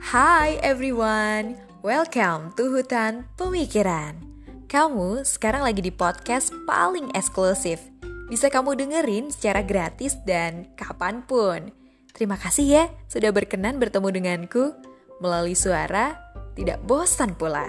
Hai everyone, welcome to Hutan Pemikiran. Kamu sekarang lagi di podcast paling eksklusif. Bisa kamu dengerin secara gratis dan kapan pun. Terima kasih ya sudah berkenan bertemu denganku melalui suara, tidak bosan pula.